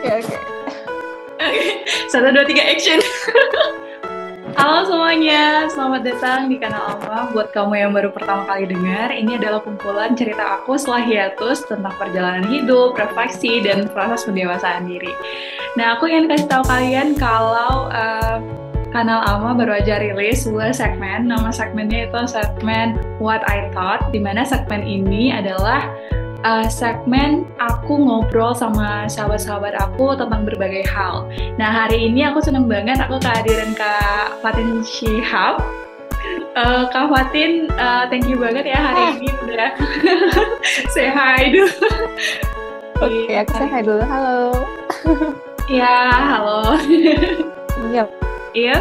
Oke oke. Satu dua tiga action. Halo semuanya, selamat datang di kanal Alma. Buat kamu yang baru pertama kali dengar, ini adalah kumpulan cerita aku setelah hiatus tentang perjalanan hidup, refleksi, dan proses pendewasaan diri. Nah, aku ingin kasih tahu kalian kalau uh, kanal Alma baru aja rilis sebuah segmen, nama segmennya itu segmen What I Thought, di mana segmen ini adalah uh, segmen aku ngobrol sama sahabat-sahabat aku tentang berbagai hal. Nah hari ini aku seneng banget aku kehadiran Kak Fatin Shihab. Uh, Kak Fatin, uh, thank you banget ya hari ah. ini udah say hi dulu. Oke, okay, aku say hi dulu. Halo. ya, halo. Iya. Iya.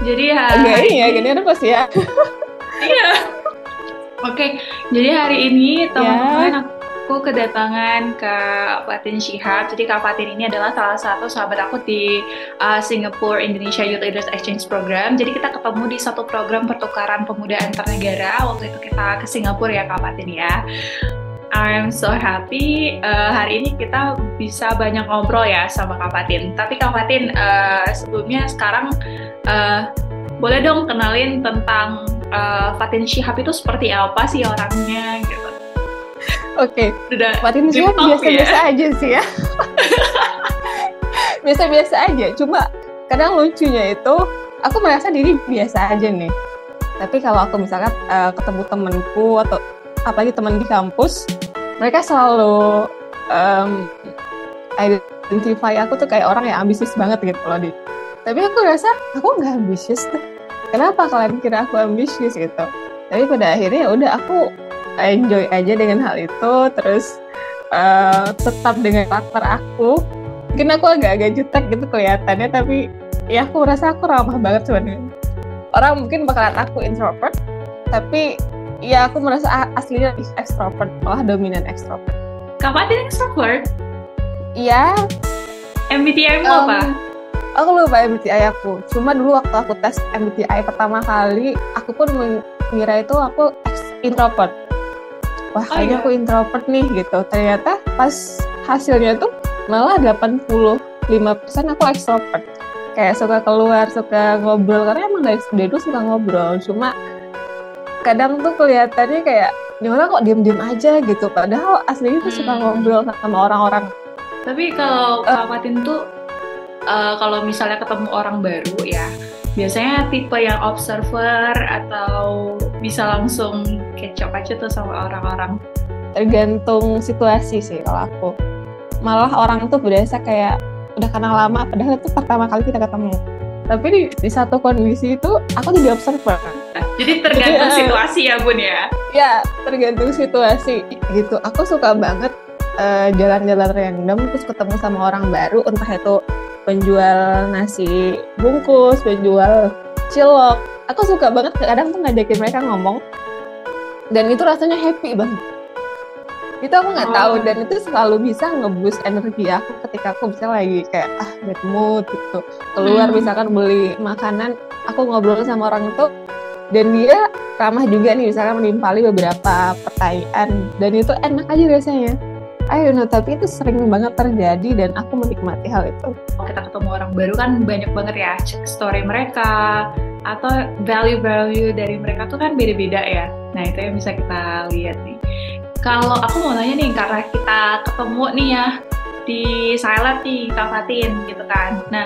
Jadi hari Agak ini ya, gini ada pas ya. Iya. Oke, okay, jadi hari ini teman-teman yeah aku kedatangan ke Fatin Shihab. Jadi Kak Fatin ini adalah salah satu sahabat aku di uh, Singapore Indonesia Youth Leaders Exchange Program. Jadi kita ketemu di satu program pertukaran pemuda antar negara. Waktu itu kita ke Singapura ya Kak Fatin ya. I'm so happy uh, hari ini kita bisa banyak ngobrol ya sama Kak Fatin. Tapi Kak Fatin uh, sebelumnya sekarang uh, boleh dong kenalin tentang uh, Fatin Shihab itu seperti apa sih orangnya gitu. Oke, okay. Martin sih biasa-biasa ya? aja sih ya. Biasa-biasa aja, cuma kadang lucunya itu aku merasa diri biasa aja nih. Tapi kalau aku misalkan uh, ketemu temenku atau apalagi teman di kampus, mereka selalu um, identify aku tuh kayak orang yang ambisius banget gitu loh di. Tapi aku rasa aku nggak ambisius tuh. Kenapa kalian kira aku ambisius gitu? Tapi pada akhirnya ya udah aku enjoy aja dengan hal itu terus uh, tetap dengan karakter aku. Mungkin aku agak-agak jutek gitu kelihatannya tapi ya aku rasa aku ramah banget sebenarnya. Orang mungkin bakal lihat aku introvert tapi ya aku merasa aslinya extrovert malah dominan extrovert kapan dia extrovert iya. MBTI um, apa? aku lupa MBTI aku. Cuma dulu waktu aku tes MBTI pertama kali aku pun mengira itu aku introvert wah oh, kayaknya iya. aku introvert nih gitu. Ternyata pas hasilnya tuh malah 85% aku extrovert kayak suka keluar suka ngobrol karena emang dari dulu suka ngobrol. Cuma kadang tuh kelihatannya kayak orang kok diem-diem aja? gitu. Padahal aslinya tuh suka hmm. ngobrol sama orang-orang. Tapi kalau uh, Kak tuh uh, kalau misalnya ketemu orang baru ya biasanya tipe yang observer atau bisa langsung kecok aja tuh sama orang-orang. Tergantung situasi sih kalau aku. Malah orang tuh biasa kayak udah kenal lama padahal itu pertama kali kita ketemu. Tapi di, di satu kondisi itu aku jadi observer. Jadi tergantung jadi, eh, situasi ya bun ya? ya tergantung situasi. Gitu. Aku suka banget uh, jalan-jalan random terus ketemu sama orang baru entah itu penjual nasi bungkus, penjual cilok. Aku suka banget kadang tuh ngajakin mereka ngomong dan itu rasanya happy banget. Itu aku nggak oh. tahu dan itu selalu bisa ngeboost energi aku ketika aku bisa lagi kayak ah bad mood gitu. Keluar hmm. misalkan beli makanan, aku ngobrol sama orang itu dan dia ramah juga nih misalkan menimpali beberapa pertanyaan dan itu enak aja rasanya I don't know, tapi itu sering banget terjadi dan aku menikmati hal itu. Kita ketemu orang baru kan banyak banget ya cek story mereka atau value-value dari mereka tuh kan beda-beda ya. Nah itu yang bisa kita lihat nih. Kalau aku mau nanya nih, karena kita ketemu nih ya di silent Kak Fatin gitu kan. Nah,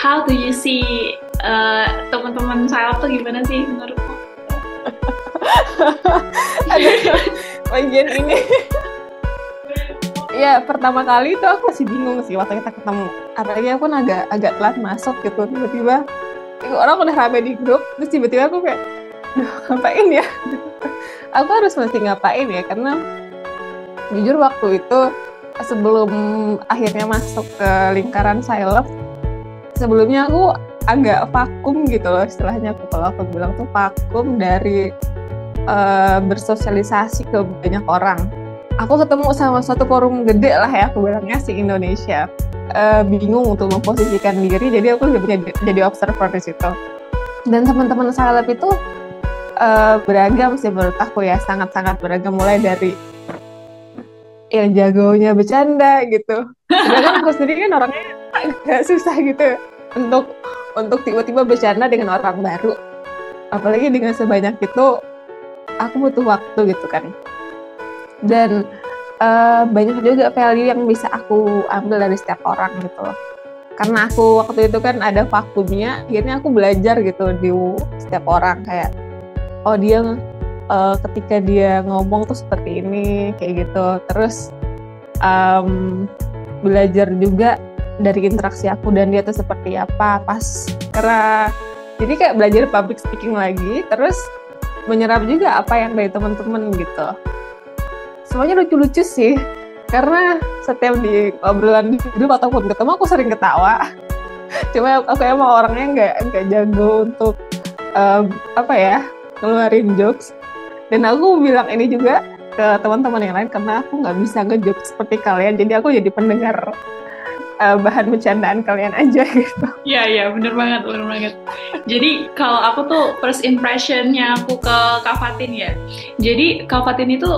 how do you see uh, teman-teman silent tuh gimana sih menurutmu? Aduh, bagian ini ya pertama kali itu aku masih bingung sih waktu kita ketemu apalagi aku pun agak agak telat masuk gitu tiba-tiba orang udah rame di grup terus tiba-tiba aku kayak Duh, ngapain ya? Aku harus mesti ngapain ya karena jujur waktu itu sebelum akhirnya masuk ke lingkaran silent sebelumnya aku agak vakum gitu loh istilahnya. Aku kalau aku bilang tuh vakum dari uh, bersosialisasi ke banyak orang. Aku ketemu sama suatu forum gede lah ya aku bilangnya si Indonesia uh, bingung untuk memposisikan diri jadi aku jadi, jadi observer di situ. Dan teman-teman salep itu uh, beragam sih menurut aku ya sangat-sangat beragam mulai dari yang jagonya bercanda gitu. Sedangkan aku sendiri kan orangnya agak susah gitu untuk untuk tiba-tiba bercanda dengan orang baru. Apalagi dengan sebanyak itu aku butuh waktu gitu kan. Dan uh, banyak juga value yang bisa aku ambil dari setiap orang gitu. Loh karena aku waktu itu kan ada vakumnya akhirnya aku belajar gitu di setiap orang kayak oh dia uh, ketika dia ngomong tuh seperti ini kayak gitu. Terus um, belajar juga dari interaksi aku dan dia tuh seperti apa pas karena jadi kayak belajar public speaking lagi terus menyerap juga apa yang dari teman-teman gitu semuanya lucu-lucu sih karena setiap di obrolan di ataupun ketemu aku sering ketawa cuma aku emang orangnya nggak nggak jago untuk um, apa ya ngeluarin jokes dan aku bilang ini juga ke teman-teman yang lain karena aku nggak bisa ngejok seperti kalian jadi aku jadi pendengar uh, bahan bercandaan kalian aja gitu. Iya iya bener banget bener banget. Jadi kalau aku tuh first impressionnya aku ke Kak Fatin ya. Jadi Kak Fatin itu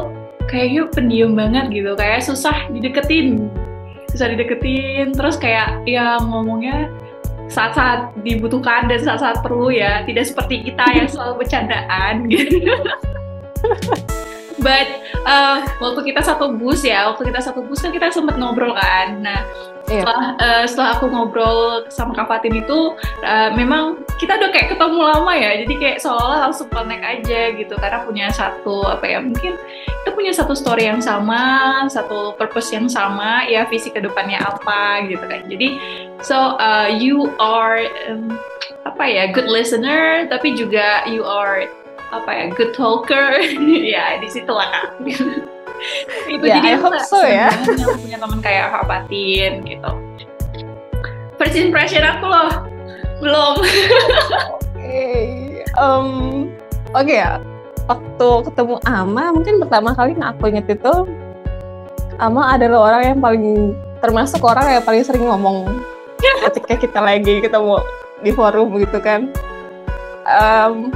kayaknya pendiam banget gitu. Kayak susah dideketin. Susah dideketin. Terus kayak ya ngomongnya saat-saat dibutuhkan dan saat-saat perlu ya. Tidak seperti kita yang selalu bercandaan gitu. But uh, waktu kita satu bus ya. Waktu kita satu bus kan kita sempat ngobrol kan. Nah yeah. setelah uh, setelah aku ngobrol sama Kak Fatin itu uh, memang kita udah kayak ketemu lama ya jadi kayak seolah langsung connect aja gitu. Karena punya satu apa ya mungkin kita punya satu story yang sama satu purpose yang sama ya visi ke depannya apa gitu kan. Jadi so uh, you are um, apa ya good listener tapi juga you are apa ya good talker. Ya di situ lah kak itu yeah, jadi I hope so ya. punya teman kayak Kak Patin gitu. First impression aku loh. Belum. Oke okay. um, oke okay ya. Waktu ketemu Ama mungkin pertama kali yang aku inget itu Ama adalah orang yang paling termasuk orang yang paling sering ngomong ketika kita lagi ketemu di forum gitu kan. Um,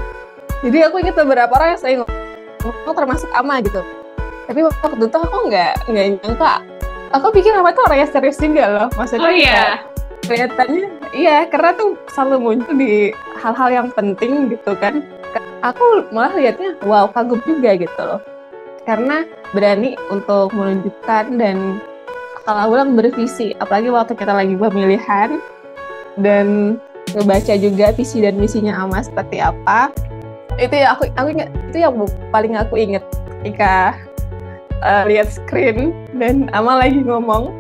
jadi aku inget beberapa orang yang saya ngomong termasuk Ama gitu tapi waktu itu aku nggak nggak nyangka. Aku pikir apa tuh orangnya serius juga loh. Maksudnya oh iya? kelihatannya iya karena tuh selalu muncul di hal-hal yang penting gitu kan. Aku malah lihatnya wow kagum juga gitu loh. Karena berani untuk menunjukkan dan kalau ulang bervisi apalagi waktu kita lagi pemilihan dan ngebaca juga visi dan misinya Ama seperti apa. Itu ya aku aku ingat itu yang paling aku inget ketika uh, lihat screen dan Ama lagi ngomong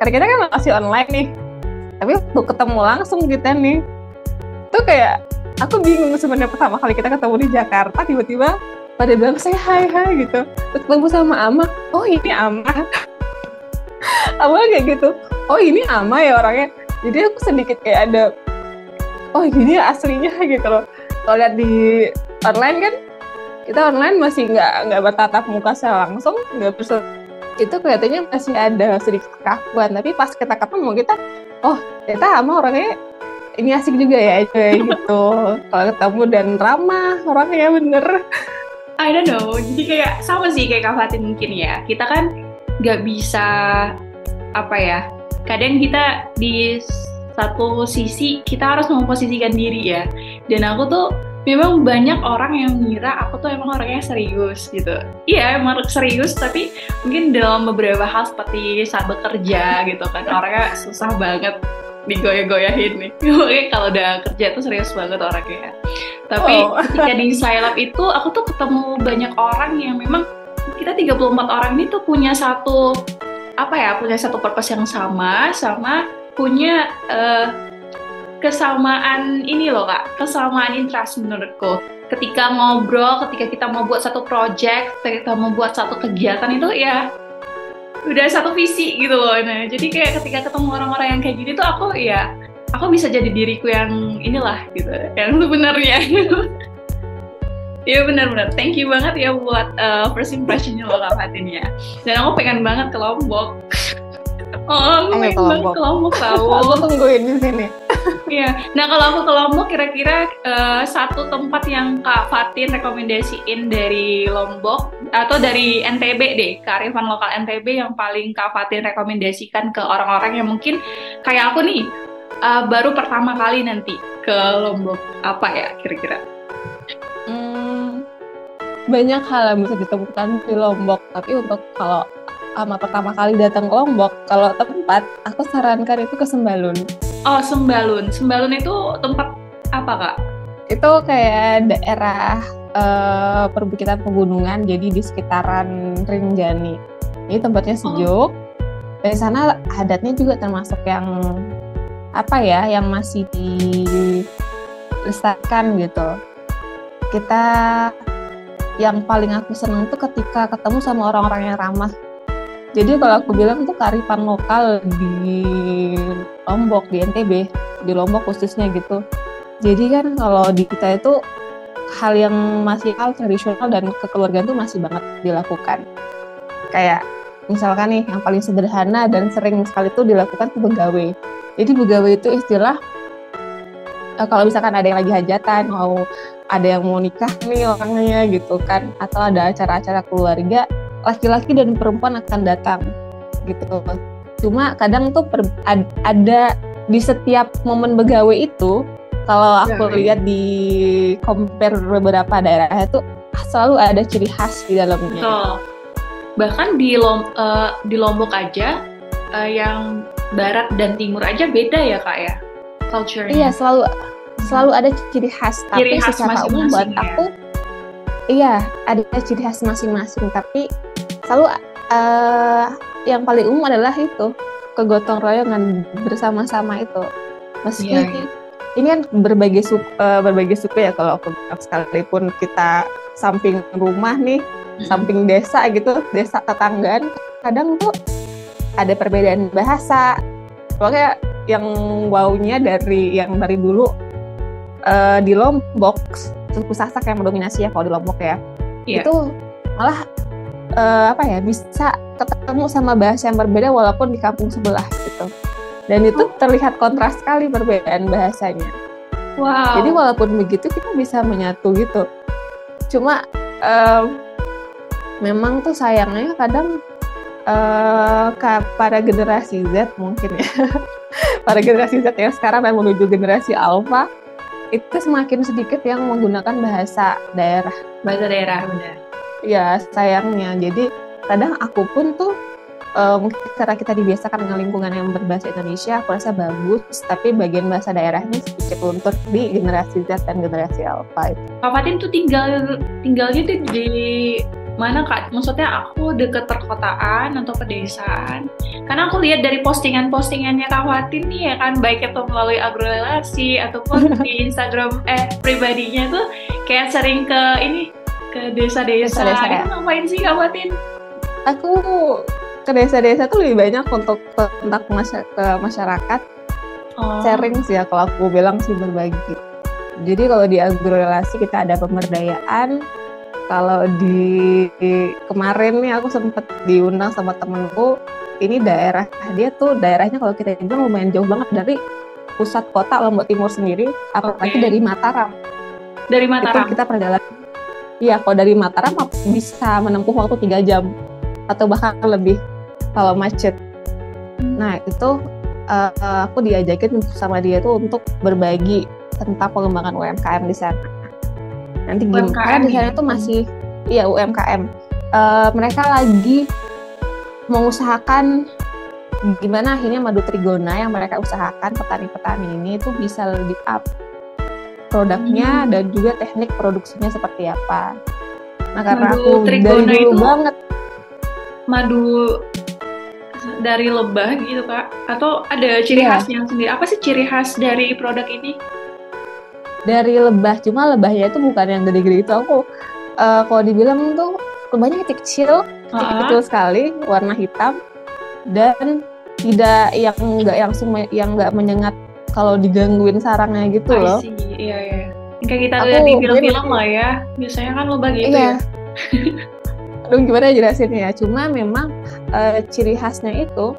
karena kita kan masih online nih tapi waktu ketemu langsung kita nih. Tuh kayak aku bingung sebenarnya pertama kali kita ketemu di Jakarta tiba-tiba pada bilang saya hai hai gitu. Terus ketemu sama Ama oh ini Ama. Ama kayak gitu oh ini Ama ya orangnya. Jadi aku sedikit kayak ada oh gini ya aslinya gitu loh. Kalau lihat di online kan kita online masih nggak nggak bertatap muka secara langsung nggak bisa. Itu kelihatannya masih ada sedikit kekakuan tapi pas kita ketemu kita oh kita sama orangnya ini asik juga ya kayak gitu. Kalau ketemu dan ramah orangnya bener. I don't know. Jadi kayak sama sih kayak Kak Fatin mungkin ya. Kita kan nggak bisa apa ya kadang kita di satu sisi kita harus memposisikan diri ya. Dan aku tuh memang banyak orang yang mengira aku tuh emang orangnya serius gitu. Iya emang serius tapi mungkin dalam beberapa hal seperti saat bekerja gitu kan orangnya susah banget digoyah-goyahin nih. Oke kalau udah kerja tuh serius banget orangnya. Tapi oh. ketika di Silab itu aku tuh ketemu banyak orang yang memang kita 34 orang ini tuh punya satu apa ya punya satu purpose yang sama sama punya uh, kesamaan ini loh kak, kesamaan interest menurutku. Ketika ngobrol, ketika kita mau buat satu project, ketika mau buat satu kegiatan itu ya udah satu visi gitu loh. Nah, jadi kayak ketika ketemu orang-orang yang kayak gini tuh aku ya aku bisa jadi diriku yang inilah gitu, yang sebenarnya. Iya benar-benar. Thank you banget ya buat uh, first impressionnya lo Kak Fatin ya. Dan aku pengen banget ke Lombok. Oh, aku pengen banget ke Lombok tahu. aku tungguin di sini. Iya. Nah kalau aku ke Lombok kira-kira uh, satu tempat yang Kak Fatin rekomendasiin dari Lombok atau dari NTB deh, kearifan lokal NTB yang paling Kak Fatin rekomendasikan ke orang-orang yang mungkin kayak aku nih uh, baru pertama kali nanti ke Lombok apa ya kira-kira? Hmm, banyak hal yang bisa ditemukan di Lombok, tapi untuk kalau sama pertama kali datang ke Lombok, kalau tempat aku sarankan itu ke Sembalun. Oh, Sembalun. Sembalun itu tempat apa, Kak? Itu kayak daerah uh, perbukitan pegunungan, jadi di sekitaran Rinjani. Ini tempatnya oh. sejuk. Oh. Dari sana adatnya juga termasuk yang apa ya, yang masih dilestarikan gitu. Kita yang paling aku seneng tuh ketika ketemu sama orang-orang yang ramah jadi kalau aku bilang tuh kearifan lokal di Lombok, di NTB, di Lombok khususnya gitu. Jadi kan kalau di kita itu hal yang masih hal tradisional dan kekeluargaan itu masih banget dilakukan. Kayak misalkan nih yang paling sederhana dan sering sekali itu dilakukan ke begawe. Jadi begawe itu istilah uh, kalau misalkan ada yang lagi hajatan, mau ada yang mau nikah nih orangnya gitu kan, atau ada acara-acara keluarga, laki-laki dan perempuan akan datang gitu cuma kadang tuh per, ad, ada di setiap momen begawe itu kalau aku ya, lihat di compare beberapa daerah itu selalu ada ciri khas di dalamnya. So, bahkan di Lom, uh, di Lombok aja uh, yang barat dan timur aja beda ya kak ya culture iya selalu selalu ada ciri khas. Ciri tapi khas secara umum buat ya? aku iya ada ciri khas masing-masing. Tapi selalu uh, yang paling umum adalah itu kegotong royongan bersama-sama itu meski yeah, yeah. ini kan berbagai suku uh, berbagai suku ya kalau aku sekalipun kita samping rumah nih hmm. samping desa gitu desa tetanggaan kadang tuh ada perbedaan bahasa pokoknya yang wownya dari yang dari dulu uh, di Lombok suku Sasak yang mendominasi ya kalau di Lombok ya yeah. itu malah uh, apa ya bisa ketemu sama bahasa yang berbeda walaupun di kampung sebelah gitu. Dan itu oh. terlihat kontras sekali perbedaan bahasanya. Wow. Jadi walaupun begitu kita bisa menyatu gitu. Cuma uh, memang tuh sayangnya kadang uh, para generasi Z mungkin ya. Para generasi Z yang sekarang dan menuju generasi Alpha itu semakin sedikit yang menggunakan bahasa daerah. Bahasa daerah benar. Ya sayangnya. Jadi kadang aku pun tuh uh, mungkin karena kita dibiasakan dengan lingkungan yang berbahasa Indonesia aku rasa bagus tapi bagian bahasa daerahnya sedikit luntur di generasi Z dan generasi Alpha itu. Kak Fatin tuh tinggal tinggalnya tuh di mana kak? Maksudnya aku deket perkotaan atau pedesaan? Karena aku lihat dari postingan-postingannya Kak Fatin nih ya kan, baik itu melalui agrorelasi ataupun di Instagram eh pribadinya tuh kayak sering ke ini ke desa-desa. Desa ya. ngapain sih Kak Fatin? Aku ke desa-desa tuh lebih banyak untuk tentang ke masyarakat. Oh. Sharing sih ya kalau aku bilang sih berbagi. Jadi kalau di agrorelasi kita ada pemberdayaan. Kalau di, di kemarin nih aku sempat diundang sama temenku. Ini daerah dia tuh daerahnya kalau kita bilang lumayan jauh banget dari pusat kota Lombok Timur sendiri, apalagi okay. dari Mataram. Dari Mataram. Itu kita perjalanan Iya, kalau dari Mataram bisa menempuh waktu tiga jam atau bahkan lebih kalau macet. Nah itu uh, aku diajakin sama dia tuh untuk berbagi tentang pengembangan UMKM di sana. Nanti gimana di sana tuh masih iya UMKM. Uh, mereka lagi mengusahakan gimana akhirnya madu trigona yang mereka usahakan petani-petani ini itu bisa lebih up produknya hmm. dan juga teknik produksinya seperti apa. Nah karena madu aku dari dulu itu banget madu dari lebah gitu kak atau ada ciri yeah. khasnya sendiri apa sih ciri khas dari produk ini dari lebah cuma lebahnya itu bukan yang gede-gede itu aku uh, kalau dibilang tuh lebahnya kecil uh -huh. kecil sekali warna hitam dan tidak yang enggak yang yang enggak menyengat kalau digangguin sarangnya gitu loh. Iya iya kayak kita lihat di film-film lah ya biasanya kan lo begitu iya. ya Aduh gimana jelasinnya ya cuma memang uh, ciri khasnya itu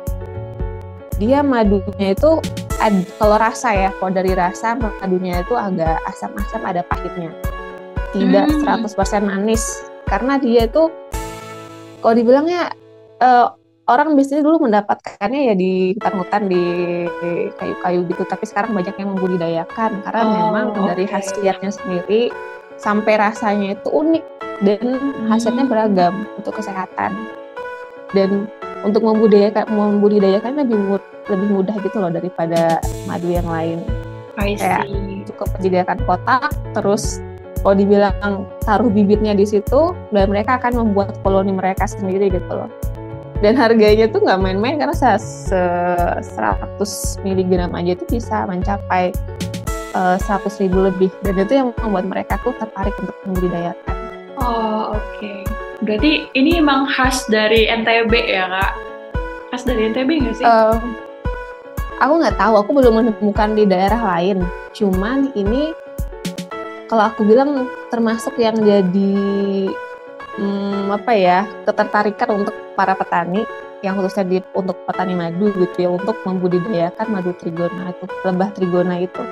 dia madunya itu ad, kalau rasa ya, kalau dari rasa madunya itu agak asam-asam ada pahitnya. Tidak Hmm. 100% manis karena dia itu kalau dibilangnya eh, orang biasanya dulu mendapatkannya ya di hutan-hutan di kayu-kayu gitu, tapi sekarang banyak yang membudidayakan karena Oh, memang dari oke. khasiatnya sendiri sampai rasanya itu unik dan hasilnya Hmm. beragam untuk kesehatan. Dan untuk membudidayakan membudidayakan lebih mu- lebih mudah gitu loh daripada madu yang lain. Kayak-. Cukup menyediakan kotak, terus kalau dibilang taruh bibitnya di situ dan mereka akan membuat koloni mereka sendiri gitu loh. Dan harganya tuh nggak main-main karena se, se- 100 mg aja itu bisa mencapai eh, 100 ribu lebih dan itu yang membuat mereka tuh tertarik untuk membudidayakan. Oh, oke. Berarti ini emang khas dari NTB ya, Kak? Khas dari NTB nggak sih? Eh, aku nggak tahu, aku belum menemukan di daerah lain. Cuman ini kalau aku bilang termasuk yang jadi hmm, apa ya ketertarikan untuk para petani yang khususnya di, untuk petani madu gitu ya untuk membudidayakan madu trigona itu lebah trigona itu.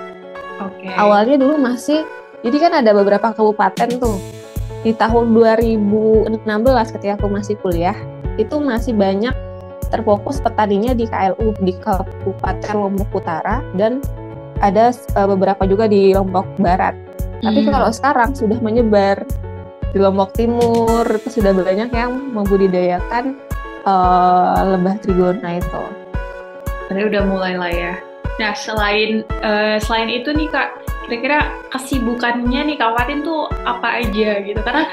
Oke. Awalnya dulu masih jadi kan ada beberapa kabupaten tuh di tahun 2016 ketika aku masih kuliah itu masih banyak terfokus petaninya di KLU di Kabupaten Lombok Utara dan ada eh, beberapa juga di Lombok Barat. Tapi Hmm. kalau sekarang sudah menyebar di Lombok Timur itu sudah banyak yang membudidayakan eh, lebah trigona itu. Berarti udah mulai lah ya. Nah, selain eh, selain itu nih Kak, kira-kira kesibukannya nih Kak Fatin tuh apa aja gitu? Karena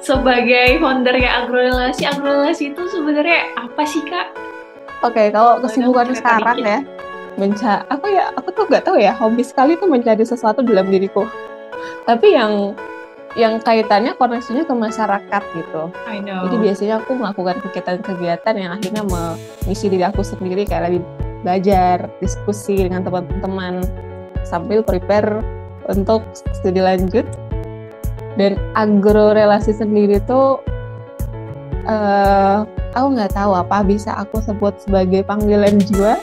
sebagai founder ya agrorelasi, agrorelasi itu sebenarnya apa sih Kak? Oke, kalau Boleh kesibukan sekarang dikit. ya, menca aku ya aku tuh nggak tahu ya hobi sekali tuh mencari sesuatu dalam diriku. Tapi yang yang kaitannya koneksinya ke masyarakat gitu. I know. Jadi biasanya aku melakukan kegiatan-kegiatan yang akhirnya mengisi diri aku sendiri kayak lebih belajar, diskusi dengan teman-teman sambil prepare untuk studi lanjut. Dan agro relasi sendiri tuh eh aku nggak tahu apa bisa aku sebut sebagai panggilan jiwa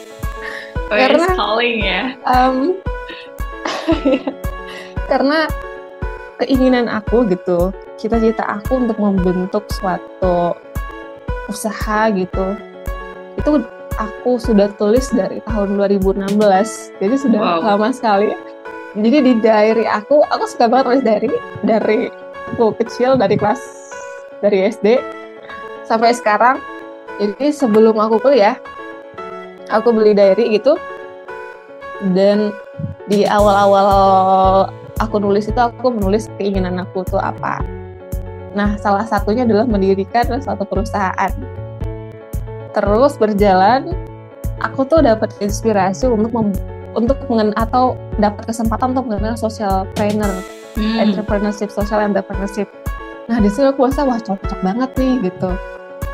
Oh, karena- calling ya. Em, karena keinginan aku gitu cita-cita aku untuk membentuk suatu usaha gitu itu aku sudah tulis dari tahun 2016 jadi sudah Wow. lama sekali jadi di diary aku aku suka banget nulis diary dari aku kecil dari kelas dari SD sampai sekarang jadi sebelum aku kuliah aku beli diary gitu dan di awal-awal aku nulis itu aku menulis keinginan aku tuh apa. Nah, salah satunya adalah mendirikan suatu perusahaan. Terus berjalan, aku tuh dapat inspirasi untuk mem- untuk mengen atau dapat kesempatan untuk mengenal social trainer, Hmm. entrepreneurship, social entrepreneurship. Nah, di situ aku rasa wah cocok banget nih gitu.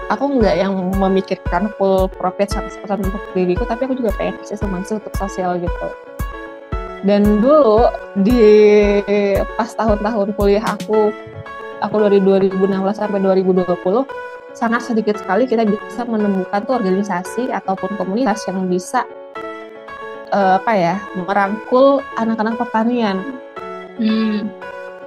Aku nggak yang memikirkan full profit 100% untuk diriku, tapi aku juga pengen kasih sumbangsi untuk sosial gitu. Dan dulu di pas tahun-tahun kuliah aku, aku dari 2016 sampai 2020, sangat sedikit sekali kita bisa menemukan tuh organisasi ataupun komunitas yang bisa eh, apa ya merangkul anak-anak pertanian. Hmm.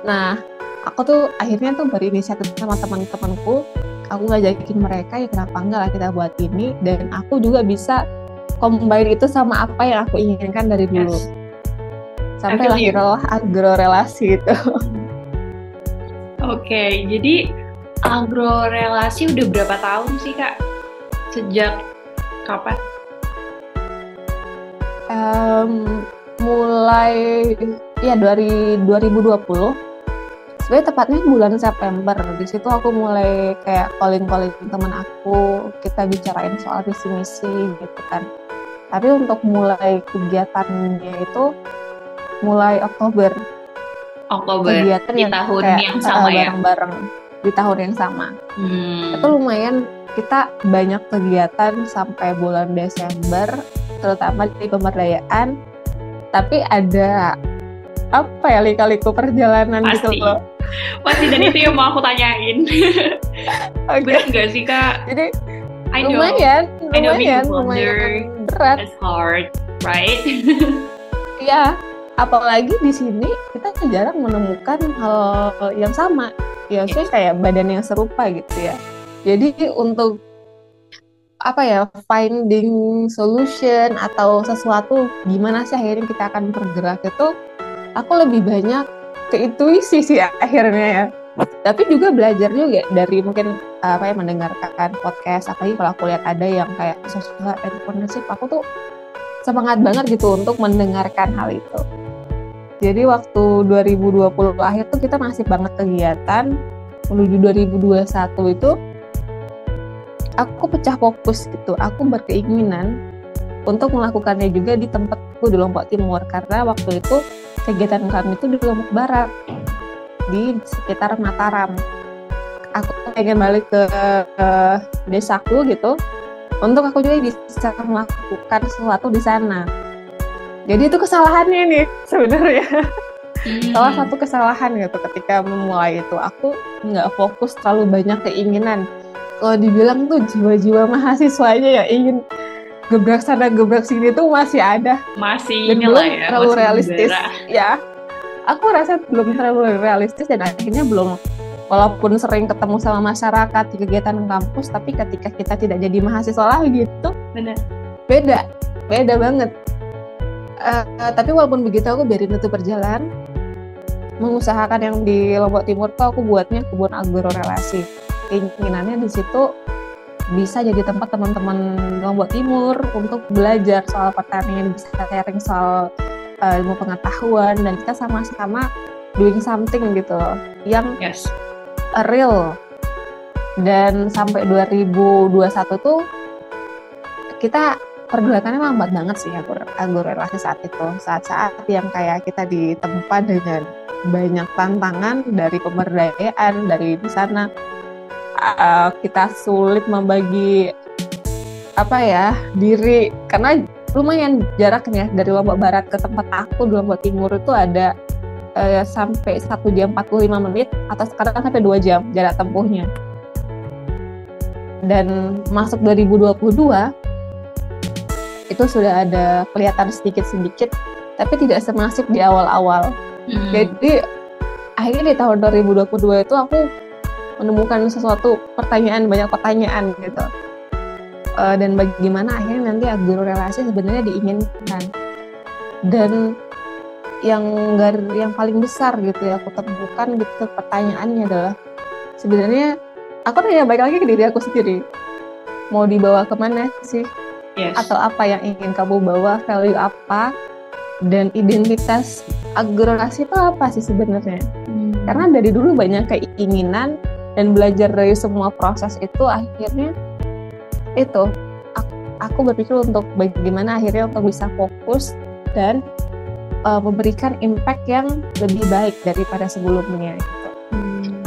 Nah, aku tuh akhirnya tuh berinisiatif sama teman-temanku, aku ngajakin mereka ya kenapa enggak lah kita buat ini dan aku juga bisa combine itu sama apa yang aku inginkan dari dulu. Yes. Sampai lahirlah agro relasi itu. Oke, jadi agro relasi udah berapa tahun sih kak? Sejak kapan? Em, mulai ya dari 2020 sebenarnya tepatnya bulan September di situ aku mulai kayak calling calling teman aku kita bicarain soal visi misi gitu kan tapi untuk mulai kegiatannya itu mulai Oktober Oktober kegiatan di yang tahun kayak, yang eh, sama ya. bareng-bareng di tahun yang sama Hmm. itu lumayan kita banyak kegiatan sampai bulan Desember terutama di pemberdayaan tapi ada apa ya lika-liku perjalanan gitu Pasti. loh Pasti dan itu yang mau aku tanyain. Oke. Bener nggak sih kak? jadi I know. lumayan I know lumayan lumayan berat It's hard, right? ya apalagi di sini kita jarang menemukan hal yang sama. Ya maksudnya kayak badan yang serupa gitu ya. Jadi untuk apa ya finding solution atau sesuatu gimana sih akhirnya kita akan bergerak itu aku lebih banyak ke intuisi sih akhirnya ya. Tapi juga belajar juga dari mungkin apa ya mendengarkan podcast. Apalagi kalau aku lihat ada yang kayak social entrepreneurship aku tuh semangat banget gitu untuk mendengarkan hal itu. Jadi waktu 2020 akhir tuh kita masih banget kegiatan. Menuju 2021 itu aku pecah fokus gitu. Aku berkeinginan untuk melakukannya juga di tempatku di Lombok Timur. Karena waktu itu kegiatan kami itu di Lombok Barat di sekitar Mataram. Aku pengen balik ke, ke desaku gitu untuk aku juga bisa melakukan sesuatu di sana. Jadi itu kesalahannya nih sebenarnya. Hmm. Salah satu kesalahan gitu ketika memulai itu aku nggak fokus terlalu banyak keinginan. Kalau dibilang tuh jiwa-jiwa mahasiswanya yang ingin gebrak sana gebrak sini tuh masih ada masih dan belum ya, terlalu masih realistis ya aku rasa belum terlalu realistis dan akhirnya belum walaupun sering ketemu sama masyarakat di kegiatan kampus tapi ketika kita tidak jadi mahasiswa lagi gitu Benar. beda beda banget eh, tapi walaupun begitu aku biarin itu berjalan mengusahakan yang di Lombok Timur tuh aku buatnya kebun agro relasi keinginannya di situ bisa jadi tempat teman-teman Lombok Timur untuk belajar soal pertanian bisa sharing soal uh, ilmu pengetahuan dan kita sama-sama doing something gitu yang Yes. Real. Dan sampai 2021 tuh kita pergerakannya lambat banget sih agro, agro relasi saat itu. Saat-saat yang kayak kita ditempa dengan banyak tantangan dari pemberdayaan dari di sana uh, kita sulit membagi apa ya diri. Karena lumayan jaraknya dari Lombok Barat ke tempat aku di Lombok Timur itu ada uh, sampai 1 jam 45 menit atau sekarang sampai 2 jam jarak tempuhnya. Dan masuk 2022 itu sudah ada kelihatan sedikit-sedikit tapi tidak semasif di awal-awal. Hmm. jadi akhirnya di tahun 2022 itu aku menemukan sesuatu pertanyaan banyak pertanyaan gitu. Eh, dan bagaimana akhirnya nanti agro relasi sebenarnya diinginkan. Dan yang gar- yang paling besar gitu ya aku temukan gitu pertanyaannya adalah sebenarnya aku nanya balik lagi ke diri aku sendiri mau dibawa ke mana sih yes. atau apa yang ingin kamu bawa value apa dan identitas agrorasi itu apa sih sebenarnya Hmm. karena dari dulu banyak keinginan dan belajar dari semua proses itu akhirnya itu aku, aku berpikir untuk bagaimana akhirnya untuk bisa fokus dan uh, memberikan impact yang lebih baik daripada sebelumnya gitu. Hmm.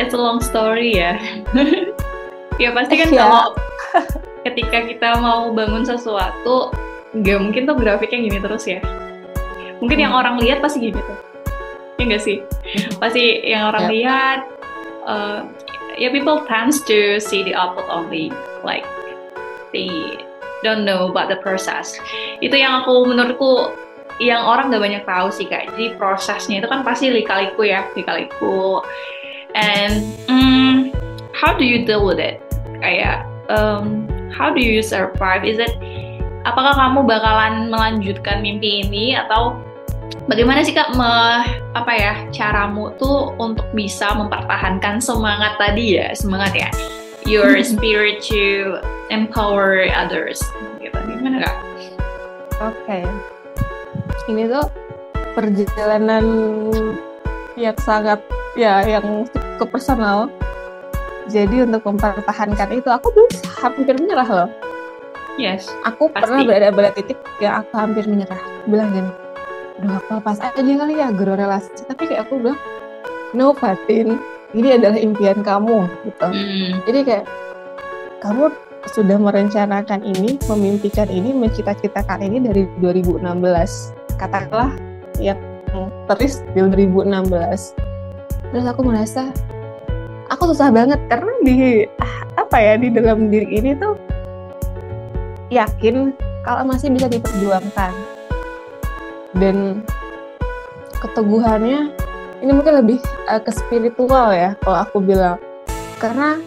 It's a long story ya. ya pasti kan Iya. kalau ketika kita mau bangun sesuatu, nggak mungkin tuh grafiknya gini terus ya. Mungkin yang Hmm. orang lihat pasti gini tuh. Ya nggak sih? Pasti yang orang Yep. lihat, uh, ya people tends to see the output only, like they don't know about the process. Itu yang aku menurutku yang orang gak banyak tahu sih kak. Jadi prosesnya itu kan pasti lika-liku ya, lika-liku. And mm, how do you deal with it? Kayak um, how do you survive? Is it apakah kamu bakalan melanjutkan mimpi ini atau bagaimana sih kak me, apa ya caramu tuh untuk bisa mempertahankan semangat tadi ya semangat ya your spirit to empower others gitu gimana kak? Oke. Ini tuh perjalanan yang sangat ya yang cukup personal. Jadi untuk mempertahankan itu aku tuh hampir menyerah loh. Yes. Aku Pasti. pernah berada pada titik yang aku hampir menyerah. Aku bilang gini, aduh aku lepas aja kali ya guru relasi. Tapi kayak aku bilang, no Fatin, ini adalah impian kamu gitu. Hmm. Jadi kayak kamu sudah merencanakan ini, memimpikan ini, mencita-citakan ini dari 2016. Katakanlah yang teris di 2016. Terus aku merasa aku susah banget karena di apa ya di dalam diri ini tuh yakin kalau masih bisa diperjuangkan dan keteguhannya ini mungkin lebih uh, ke spiritual ya kalau aku bilang karena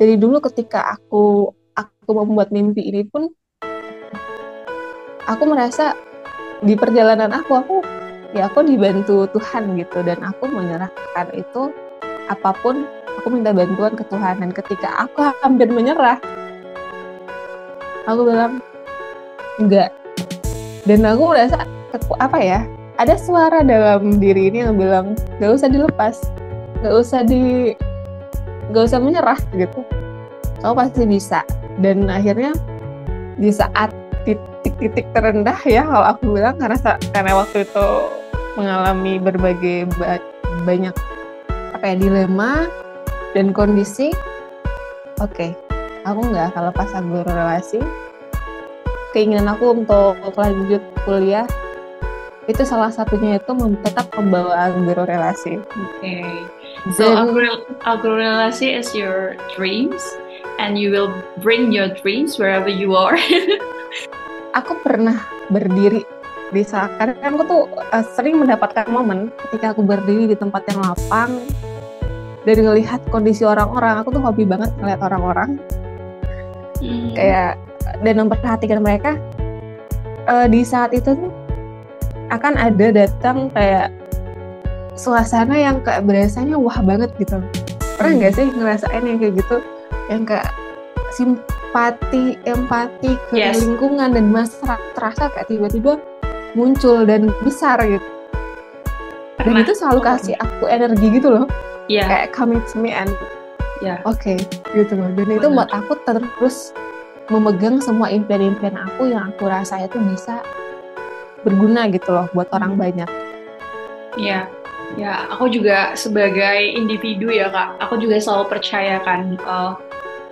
dari dulu ketika aku aku membuat mimpi ini pun aku merasa di perjalanan aku aku ya aku dibantu Tuhan gitu. Dan aku menyerahkan itu apa pun aku minta bantuan ke Tuhan. Dan ketika aku hampir menyerah aku bilang enggak. Dan aku merasa apa ya ada suara dalam diri ini yang bilang gak usah dilepas gak usah di gak usah menyerah gitu. Kamu pasti bisa dan akhirnya di saat titik-titik terendah ya kalau aku bilang karena karena waktu itu mengalami berbagai banyak apa ya dilema dan kondisi oke okay, aku nggak akan lepas aku relasi keinginan aku untuk lanjut kuliah itu salah satunya itu tetap membawa agro relasi. Oke. Okay. So agro, agro relasi is your dreams and you will bring your dreams wherever you are. aku pernah berdiri di saat karena aku tuh uh, sering mendapatkan momen ketika aku berdiri di tempat yang lapang dan ngelihat kondisi orang-orang. Aku tuh hobi banget ngeliat orang-orang. Hmm. kayak dan memperhatikan mereka. Uh, di saat itu tuh akan ada datang kayak suasana yang kayak berasanya wah banget gitu. Pernah nggak sih ngerasain yang kayak gitu yang kayak simpati empati ke yes. lingkungan dan masyarakat terasa kayak tiba-tiba muncul dan besar gitu dan itu selalu kasih aku energi gitu loh yeah. kayak coming to me and yeah. oke okay, gitu loh dan itu buat aku terus memegang semua impian-impian aku yang aku rasa itu bisa berguna gitu loh buat orang hmm. banyak. Iya, ya aku juga sebagai individu ya kak, aku juga selalu percaya kan uh,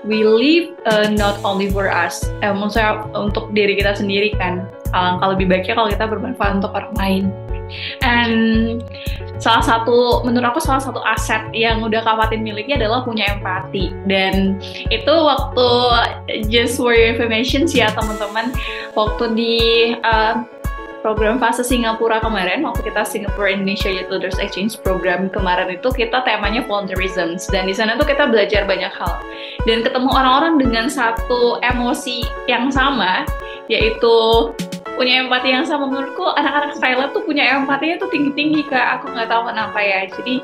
we live uh, not only for us, eh, maksudnya untuk diri kita sendiri kan. Alangkah lebih baiknya kalau kita bermanfaat untuk orang lain. And salah satu menurut aku salah satu aset yang udah Kapatin miliki adalah punya empati dan itu waktu just for your information sih ya teman-teman waktu di uh, program fase Singapura kemarin waktu kita Singapore Indonesia Youth Leaders Exchange Program kemarin itu kita temanya volunteerism. Dan di sana tuh kita belajar banyak hal. Dan ketemu orang-orang dengan satu emosi yang sama yaitu punya empati yang sama. Menurutku anak-anak Thailand tuh punya empatinya tuh tinggi-tinggi kak. Aku nggak tahu kenapa ya. Jadi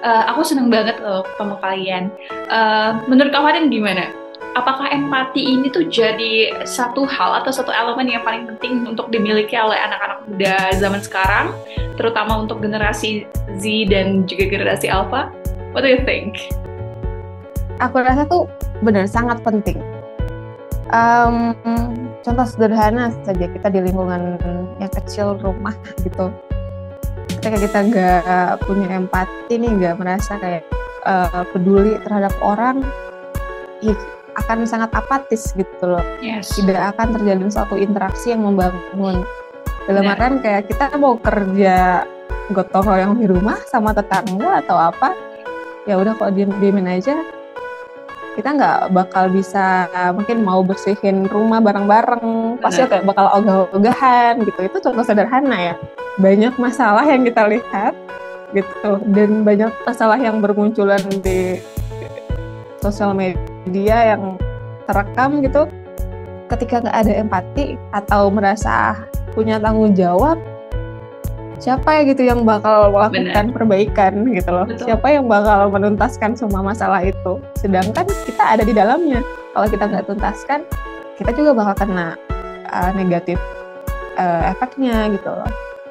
uh, aku seneng banget loh ketemu kalian. Uh, menurut kalian gimana apakah empati ini tuh jadi satu hal atau satu elemen yang paling penting untuk dimiliki oleh anak-anak muda zaman sekarang, terutama untuk generasi Z dan juga generasi Alpha? What do you think? Aku rasa tuh benar sangat penting. Um, contoh sederhana saja kita di lingkungan yang kecil rumah gitu. Ketika kita nggak punya empati nih, nggak merasa kayak uh, peduli terhadap orang, ya akan sangat apatis gitu loh. Yes. Tidak akan terjadi suatu interaksi yang membangun. Dalam yeah. artian kayak kita mau kerja gotong royong di rumah sama tetangga atau apa, ya udah kalau diem diemin aja, kita nggak bakal bisa mungkin mau bersihin rumah bareng-bareng, pasti kayak bakal ogah-ogahan gitu. Itu contoh sederhana ya. Banyak masalah yang kita lihat gitu dan banyak masalah yang bermunculan di sosial media yang terekam gitu ketika nggak ada empati atau merasa punya tanggung jawab siapa ya gitu yang bakal melakukan Bener. perbaikan gitu loh. Betul. siapa yang bakal menuntaskan semua masalah itu? Sedangkan kita ada di dalamnya. Kalau kita nggak tuntaskan kita juga bakal kena uh, negatif uh, efeknya gitu loh.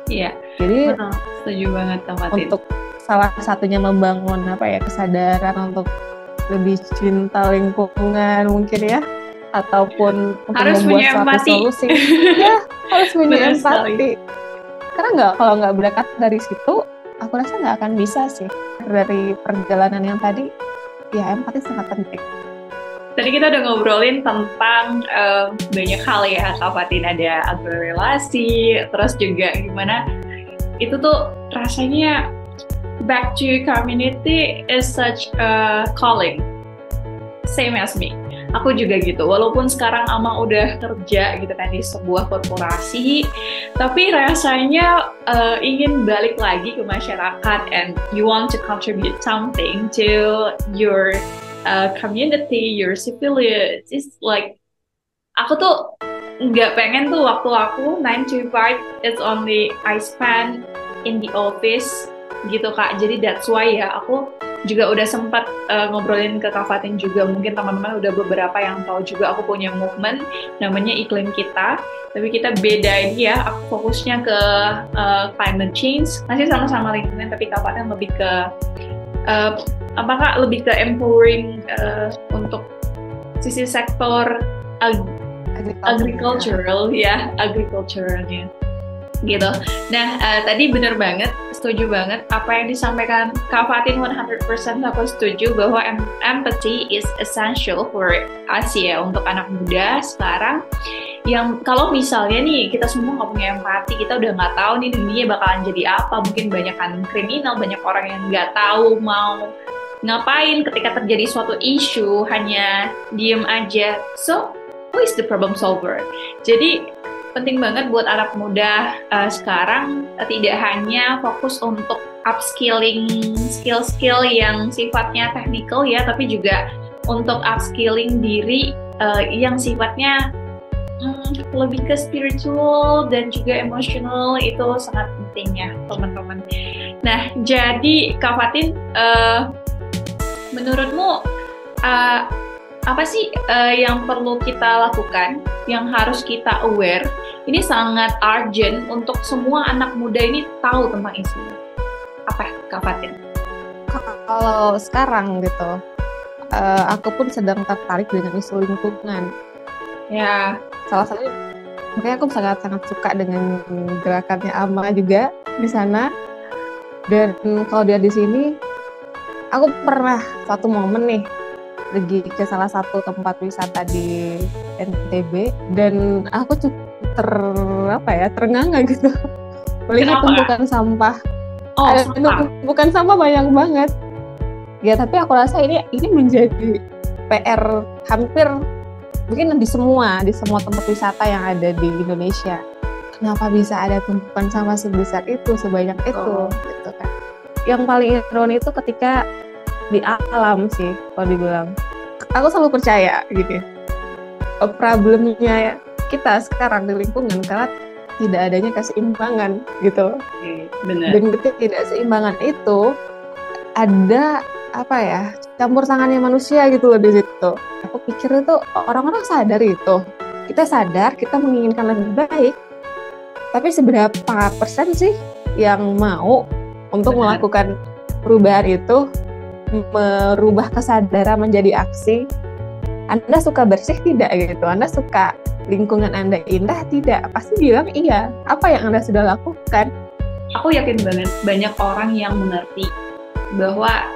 Iya. Jadi setuju banget untuk salah satunya membangun apa ya kesadaran untuk lebih cinta lingkungan mungkin ya. Ataupun harus suatu empati. solusi. Ya harus punya Benar empati. sekali. karena nggak kalau nggak berangkat dari situ aku rasa nggak akan bisa sih. Dari perjalanan yang tadi ya empati sangat penting. Tadi kita udah ngobrolin tentang uh, banyak hal ya, Kak Fatin. Ada relasi, terus juga gimana itu tuh rasanya back to community is such a calling. Same as me. Aku juga gitu. Walaupun sekarang Ama udah kerja gitu kan di sebuah korporasi, tapi rasanya uh, ingin balik lagi ke masyarakat and you want to contribute something to your uh, community, your civilians. It's like aku tuh nggak pengen tuh waktu aku 9 to 5 it's only I spend in the office gitu kak. Jadi that's why ya aku juga udah sempat uh, ngobrolin ke Kak Fatin juga. Mungkin teman-teman udah beberapa yang tahu juga aku punya movement namanya iklim kita. Tapi kita beda ini ya aku fokusnya ke uh, climate change. Masih sama-sama lingkungan tapi Kak Fatin lebih ke uh, apakah lebih ke empowering uh, untuk sisi sektor ag agricultural ya agriculturalnya gitu. Nah, uh, tadi bener banget, setuju banget apa yang disampaikan Kak Fatin 100% aku setuju bahwa em empathy is essential for us ya untuk anak muda sekarang yang kalau misalnya nih kita semua nggak punya empati, kita udah nggak tahu nih dunia bakalan jadi apa, mungkin banyak kan kriminal, banyak orang yang nggak tahu mau ngapain ketika terjadi suatu isu hanya diem aja. So, who is the problem solver? Jadi penting banget buat anak muda uh, sekarang uh, tidak hanya fokus untuk upskilling skill-skill yang sifatnya teknikal ya, tapi juga untuk upskilling diri uh, yang sifatnya hmm, lebih ke spiritual dan juga emosional itu sangat penting ya teman-teman. Nah jadi Kak Fatin, uh, menurutmu uh, apa sih uh, yang perlu kita lakukan, yang harus kita aware? Ini sangat urgent untuk semua anak muda ini tahu tentang isu ini. Apa, Kak Fatin? Kalau sekarang gitu, uh, aku pun sedang tertarik dengan isu lingkungan. Ya, salah satunya makanya aku sangat sangat suka dengan gerakannya Ama juga di sana. Dan kalau dia di sini, aku pernah satu momen nih pergi ke salah satu tempat wisata di NTB dan aku cukup ter apa ya terengah gitu melihat tumpukan sampah. Oh, eh, sampah. bukan sampah banyak banget. Ya tapi aku rasa ini ini menjadi PR hampir mungkin di semua di semua tempat wisata yang ada di Indonesia. Kenapa bisa ada tumpukan sampah sebesar itu sebanyak itu oh. gitu kan? Yang paling ironis itu ketika di alam sih kalau dibilang. Aku selalu percaya gitu. Problemnya kita sekarang di lingkungan karena tidak adanya keseimbangan gitu. Benar. dan ketidakseimbangan itu ada apa ya campur tangannya manusia gitu loh di situ. Aku pikir itu orang-orang sadar itu. Kita sadar kita menginginkan lebih baik. Tapi seberapa persen sih yang mau untuk Benar. melakukan perubahan itu merubah kesadaran menjadi aksi. Anda suka bersih tidak gitu? Anda suka lingkungan Anda indah tidak? Pasti bilang iya. Apa yang Anda sudah lakukan? Aku yakin banget banyak orang yang mengerti bahwa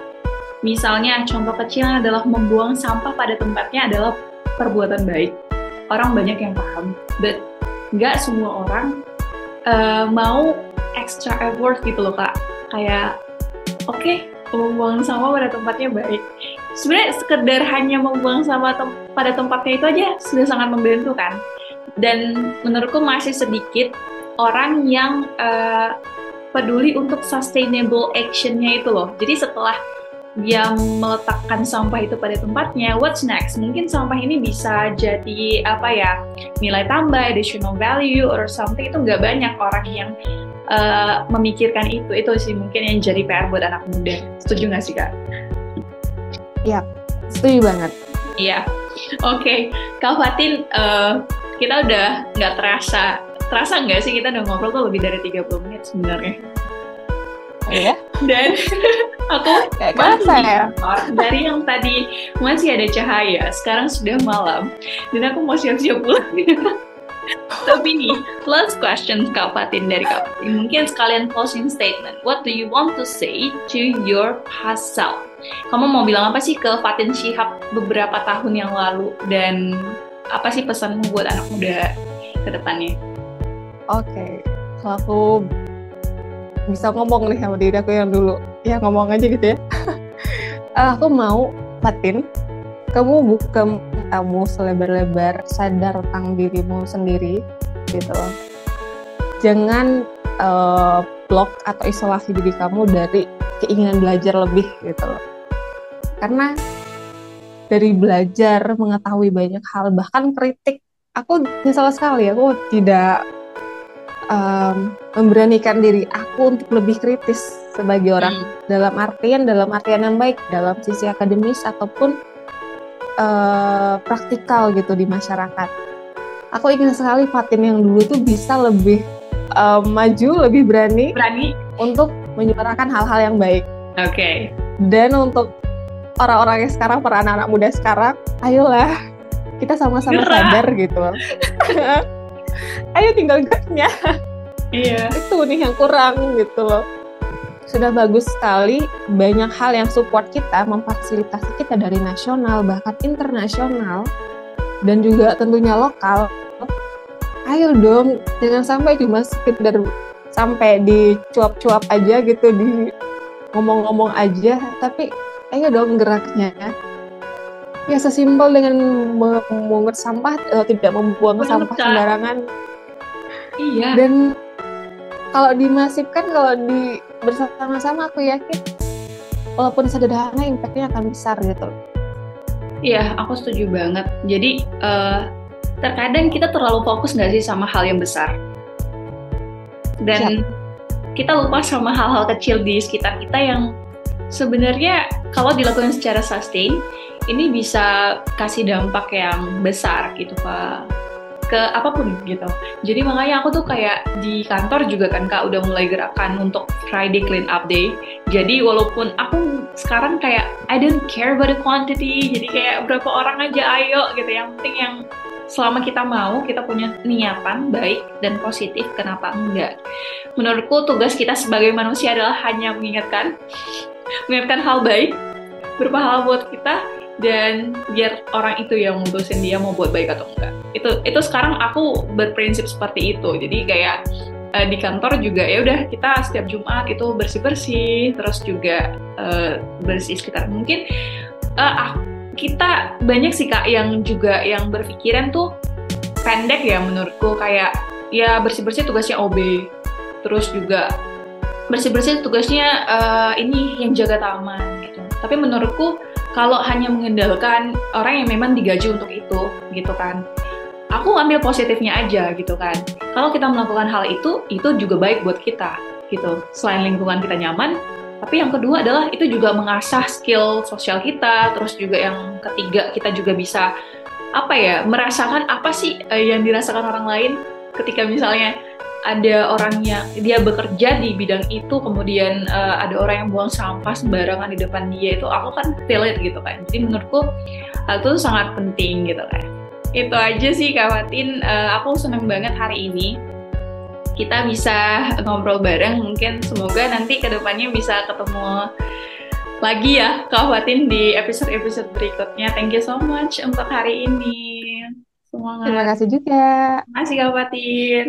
misalnya contoh kecil adalah membuang sampah pada tempatnya adalah perbuatan baik. Orang banyak yang paham, but nggak semua orang uh, mau extra effort gitu loh kak. Kayak oke okay, membuang sampah pada tempatnya baik. Sebenarnya sekedar hanya membuang sampah tem pada tempatnya itu aja sudah sangat membantu kan. Dan menurutku masih sedikit orang yang uh, peduli untuk sustainable actionnya itu loh. Jadi setelah dia meletakkan sampah itu pada tempatnya, what's next? Mungkin sampah ini bisa jadi apa ya nilai tambah, additional value or something itu nggak banyak orang yang uh, memikirkan itu itu sih mungkin yang jadi PR buat anak muda setuju nggak sih kak? Iya setuju banget. Iya oke okay. kak Fatin uh, kita udah nggak terasa terasa nggak sih kita udah ngobrol tuh lebih dari 30 menit sebenarnya. Iya. Dan aku Gak kerasa ya. Dari yang tadi masih ada cahaya, sekarang sudah malam. Dan aku mau siap-siap pulang. Tapi nih, last question Kak Fatin dari Kak Fatin. Mungkin sekalian closing statement. What do you want to say to your past self? Kamu mau bilang apa sih ke Fatin Shihab beberapa tahun yang lalu? Dan apa sih pesanmu buat anak muda ke depannya? Oke, okay. kalau aku bisa ngomong nih sama diri aku yang dulu. ya ngomong aja gitu ya aku mau Fatin kamu buka kamu selebar-lebar sadar tentang dirimu sendiri gitu. Jangan uh, blok atau isolasi diri kamu dari keinginan belajar lebih gitu loh. Karena dari belajar mengetahui banyak hal bahkan kritik aku nyesal sekali aku tidak um, memberanikan diri aku untuk lebih kritis sebagai orang. Hmm. dalam artian dalam artian yang baik dalam sisi akademis ataupun uh, praktikal gitu di masyarakat. Aku ingin sekali Fatin yang dulu tuh bisa lebih uh, maju, lebih berani, berani untuk menyuarakan hal-hal yang baik. Oke. Okay. Dan untuk orang-orang yang sekarang, para anak-anak muda sekarang, ayolah kita sama-sama sadar gitu. Ayo tinggal geraknya. Iya. Itu nih yang kurang gitu loh sudah bagus sekali. Banyak hal yang support kita memfasilitasi kita dari nasional bahkan internasional dan juga tentunya lokal. Ayo dong jangan sampai cuma sekedar sampai di cuap-cuap aja gitu di ngomong-ngomong aja. Tapi ayo dong geraknya. Ya sesimpel dengan memungut sampah uh, tidak membuang sampah sembarangan. Iya. Dan kalau dimasifkan kalau di bersama-sama aku yakin walaupun sederhana impactnya akan besar gitu Iya, aku setuju banget. Jadi uh, terkadang kita terlalu fokus nggak sih sama hal yang besar, dan Siap. kita lupa sama hal-hal kecil di sekitar kita yang sebenarnya kalau dilakukan secara sustain, ini bisa kasih dampak yang besar gitu pak ke apa pun gitu. Jadi makanya aku tuh kayak di kantor juga kan kak udah mulai gerakan untuk Friday Clean Up Day. Jadi walaupun aku sekarang kayak I don't care about the quantity, jadi kayak berapa orang aja ayo gitu. Yang penting yang selama kita mau, kita punya niatan baik dan positif, kenapa enggak? Menurutku tugas kita sebagai manusia adalah hanya mengingatkan, mengingatkan hal baik, berpahala buat kita, dan biar orang itu yang memutusin dia mau buat baik atau enggak. Itu itu sekarang aku berprinsip seperti itu. Jadi kayak uh, di kantor juga ya udah kita setiap Jumat itu bersih bersih terus juga uh, bersih sekitar mungkin. Uh, kita banyak sih kak yang juga yang berpikiran tuh pendek ya menurutku. Kayak ya bersih bersih tugasnya OB terus juga bersih bersih tugasnya uh, ini yang jaga taman gitu. Tapi menurutku kalau hanya mengandalkan orang yang memang digaji untuk itu gitu kan. Aku ambil positifnya aja gitu kan. Kalau kita melakukan hal itu itu juga baik buat kita gitu. Selain lingkungan kita nyaman tapi yang kedua adalah itu juga mengasah skill sosial kita terus juga yang ketiga kita juga bisa apa ya merasakan apa sih eh, yang dirasakan orang lain ketika misalnya ada orangnya dia bekerja di bidang itu kemudian uh, ada orang yang buang sampah sembarangan di depan dia itu aku kan feel it gitu kan. Jadi menurutku hal itu sangat penting gitu kan. Itu aja sih Kak Fatin. Uh, aku seneng banget hari ini kita bisa ngobrol bareng. Mungkin semoga nanti ke depannya bisa ketemu lagi ya Kak Fatin di episode-episode berikutnya. Thank you so much untuk hari ini. Semangat. Terima kasih juga. Terima kasih Kak Fatin